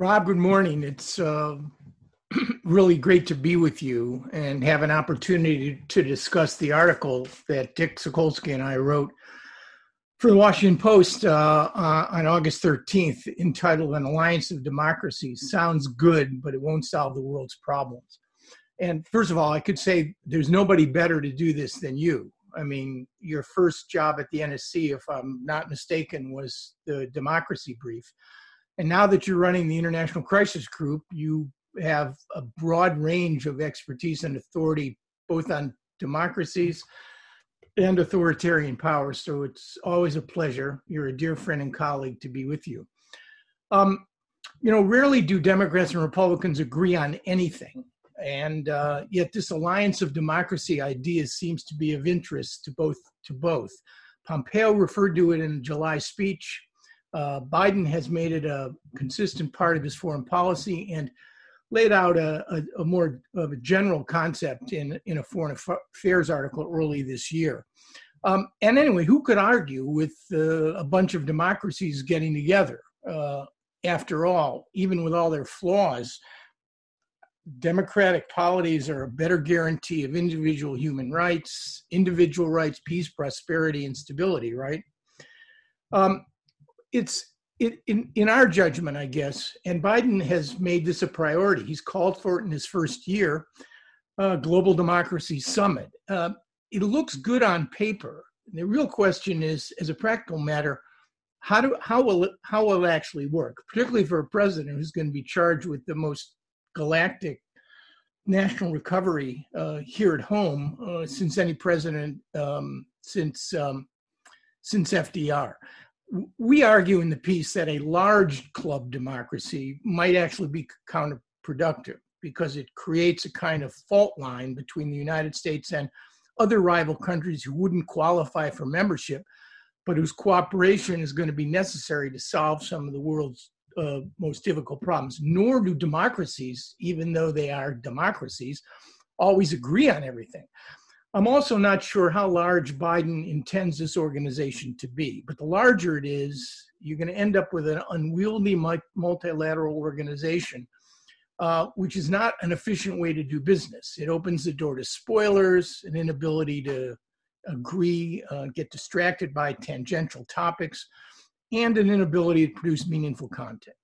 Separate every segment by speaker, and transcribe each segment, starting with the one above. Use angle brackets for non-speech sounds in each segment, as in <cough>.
Speaker 1: Rob, good morning. It's uh, <clears throat> really great to be with you and have an opportunity to discuss the article that Dick Sokolsky and I wrote for the Washington Post uh, uh, on August 13th, entitled An Alliance of Democracies. Sounds good, but it won't solve the world's problems. And first of all, I could say there's nobody better to do this than you. I mean, your first job at the NSC, if I'm not mistaken, was the democracy brief. And now that you're running the International Crisis Group, you have a broad range of expertise and authority, both on democracies and authoritarian powers. So it's always a pleasure. You're a dear friend and colleague to be with you. Um, you know, rarely do Democrats and Republicans agree on anything. And uh, yet, this alliance of democracy ideas seems to be of interest to both. To both, Pompeo referred to it in a July speech. Uh, Biden has made it a consistent part of his foreign policy and laid out a, a, a, more of a general concept in, in a foreign affairs article early this year. Um, and anyway, who could argue with uh, a bunch of democracies getting together? Uh, after all, even with all their flaws, democratic polities are a better guarantee of individual human rights, individual rights, peace, prosperity, and stability, right? Um, it's it, in, in our judgment, I guess, and Biden has made this a priority. He's called for it in his first year, uh, Global Democracy Summit. Uh, it looks good on paper. The real question is, as a practical matter, how do how will it how will it actually work? Particularly for a president who's going to be charged with the most galactic national recovery uh, here at home uh, since any president um, since um, since FDR we argue in the piece that a large club democracy might actually be counterproductive because it creates a kind of fault line between the United States and other rival countries who wouldn't qualify for membership, but whose cooperation is going to be necessary to solve some of the world's uh, most difficult problems. Nor do democracies, even though they are democracies, always agree on everything. I'm also not sure how large Biden intends this organization to be, but the larger it is, you're going to end up with an unwieldy multilateral organization, uh, which is not an efficient way to do business. It opens the door to spoilers, an inability to agree, uh, get distracted by tangential topics, and an inability to produce meaningful content.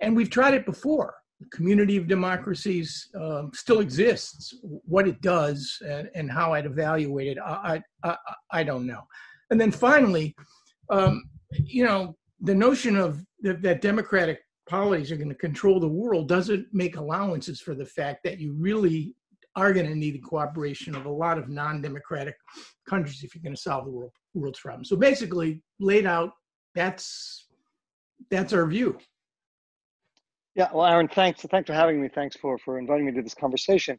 Speaker 1: And we've tried it before community of democracies um, still exists. What it does and, and, how I'd evaluate it, I, I, I don't know. And then finally, um, you know, the notion of that, that democratic polities are going to control the world doesn't make allowances for the fact that you really are going to need the cooperation of a lot of non-democratic countries if you're going to solve the world, world's problems. So basically, laid out, that's that's our view.
Speaker 2: Yeah, well, Aaron, thanks. Thanks for having me. Thanks for for inviting me to this conversation.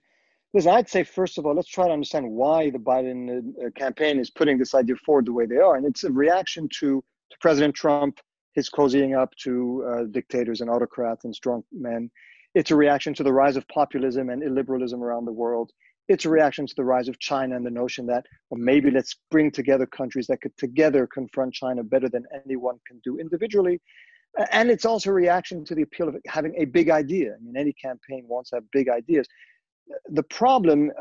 Speaker 2: Listen, I'd say first of all, let's try to understand why the Biden uh, campaign is putting this idea forward the way they are, and it's a reaction to to President Trump, his cozying up to uh, dictators and autocrats and strong men. It's a reaction to the rise of populism and illiberalism around the world. It's a reaction to the rise of China and the notion that, well, maybe let's bring together countries that could together confront China better than anyone can do individually and it's also a reaction to the appeal of having a big idea. I mean, any campaign wants to have big ideas. The problem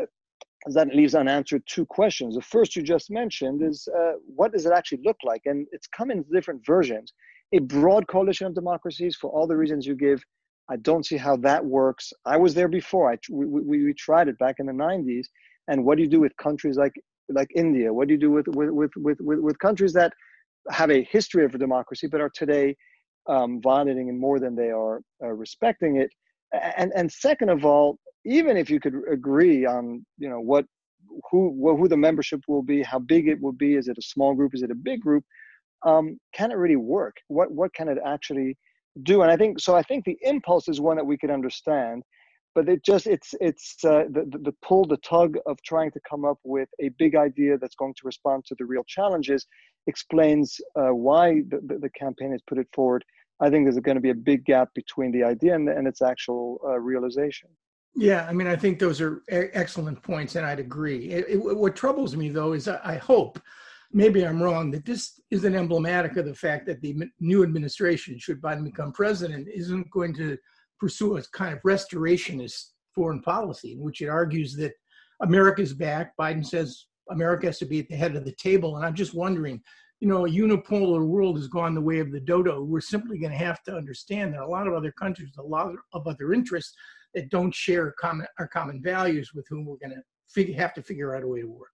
Speaker 2: is uh, that leaves unanswered two questions. The first you just mentioned is uh, what does it actually look like? And it's come in different versions. A broad coalition of democracies, for all the reasons you give, I don't see how that works. I was there before. I, we, we, we tried it back in the 90s. And what do you do with countries like like India? What do you do with with with with, with countries that have a history of democracy but are today um, it more than they are uh, respecting it. And and second of all, even if you could agree on you know what who who the membership will be, how big it will be, is it a small group, is it a big group? Um, can it really work? What what can it actually do? And I think so. I think the impulse is one that we could understand, but it just it's it's uh, the, the pull, the tug of trying to come up with a big idea that's going to respond to the real challenges explains uh, why the, the, campaign has put it forward. I think there's going to be a big gap between the idea and, and its actual uh, realization.
Speaker 1: Yeah, I mean, I think those are excellent points, and I'd agree. It, it, what troubles me, though, is I, I hope, maybe I'm wrong, that this isn't emblematic of the fact that the new administration, should Biden become president, isn't going to pursue a kind of restorationist foreign policy in which it argues that America's back. Biden says America has to be at the head of the table. And I'm just wondering, you know, a unipolar world has gone the way of the dodo. We're simply going to have to understand that a lot of other countries, a lot of other interests that don't share common our common values with whom we're going to figure, have to figure out a way to work.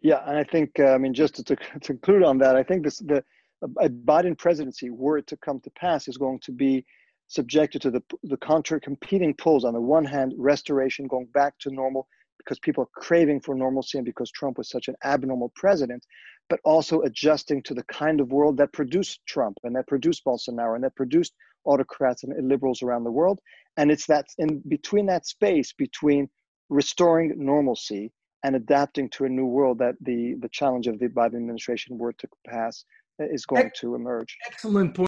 Speaker 2: Yeah, and I think uh, I mean just to, to, conclude on that, I think this the Biden presidency, were it to come to pass, is going to be subjected to the the contra competing pulls. On the one hand, restoration, going back to normal, because people are craving for normalcy and because Trump was such an abnormal president, but also adjusting to the kind of world that produced Trump and that produced Bolsonaro and that produced autocrats and liberals around the world. And it's that in between that space between restoring normalcy and adapting to a new world that the the challenge of the Biden administration were to pass uh, is going to emerge.
Speaker 1: Excellent point.